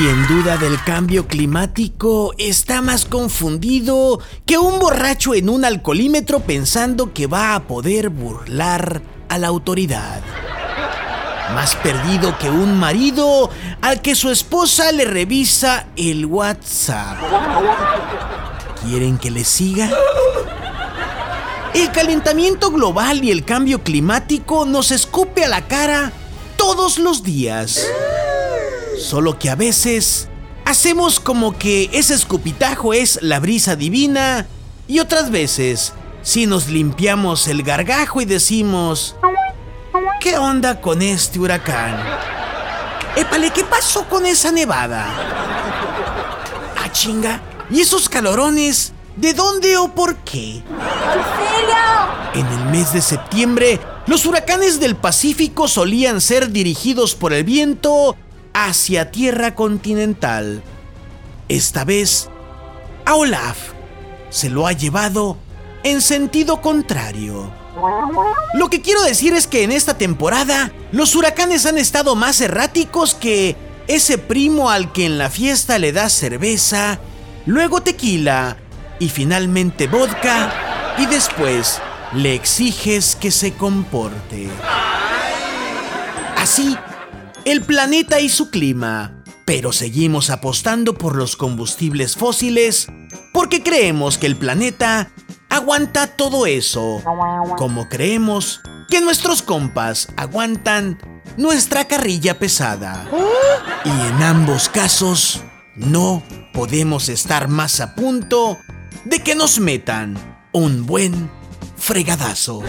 Quien duda del cambio climático está más confundido que un borracho en un alcoholímetro pensando que va a poder burlar a la autoridad. Más perdido que un marido al que su esposa le revisa el WhatsApp. ¿Quieren que le siga? El calentamiento global y el cambio climático nos escupe a la cara todos los días. Solo que a veces hacemos como que ese escupitajo es la brisa divina y otras veces si nos limpiamos el gargajo y decimos, ¿qué onda con este huracán? Épale, ¿qué pasó con esa nevada? Ah, chinga. ¿Y esos calorones? ¿De dónde o por qué? En el mes de septiembre, los huracanes del Pacífico solían ser dirigidos por el viento hacia tierra continental. Esta vez, a Olaf se lo ha llevado en sentido contrario. Lo que quiero decir es que en esta temporada los huracanes han estado más erráticos que ese primo al que en la fiesta le das cerveza, luego tequila y finalmente vodka y después le exiges que se comporte. Así el planeta y su clima, pero seguimos apostando por los combustibles fósiles porque creemos que el planeta aguanta todo eso, como creemos que nuestros compas aguantan nuestra carrilla pesada. Y en ambos casos, no podemos estar más a punto de que nos metan un buen fregadazo.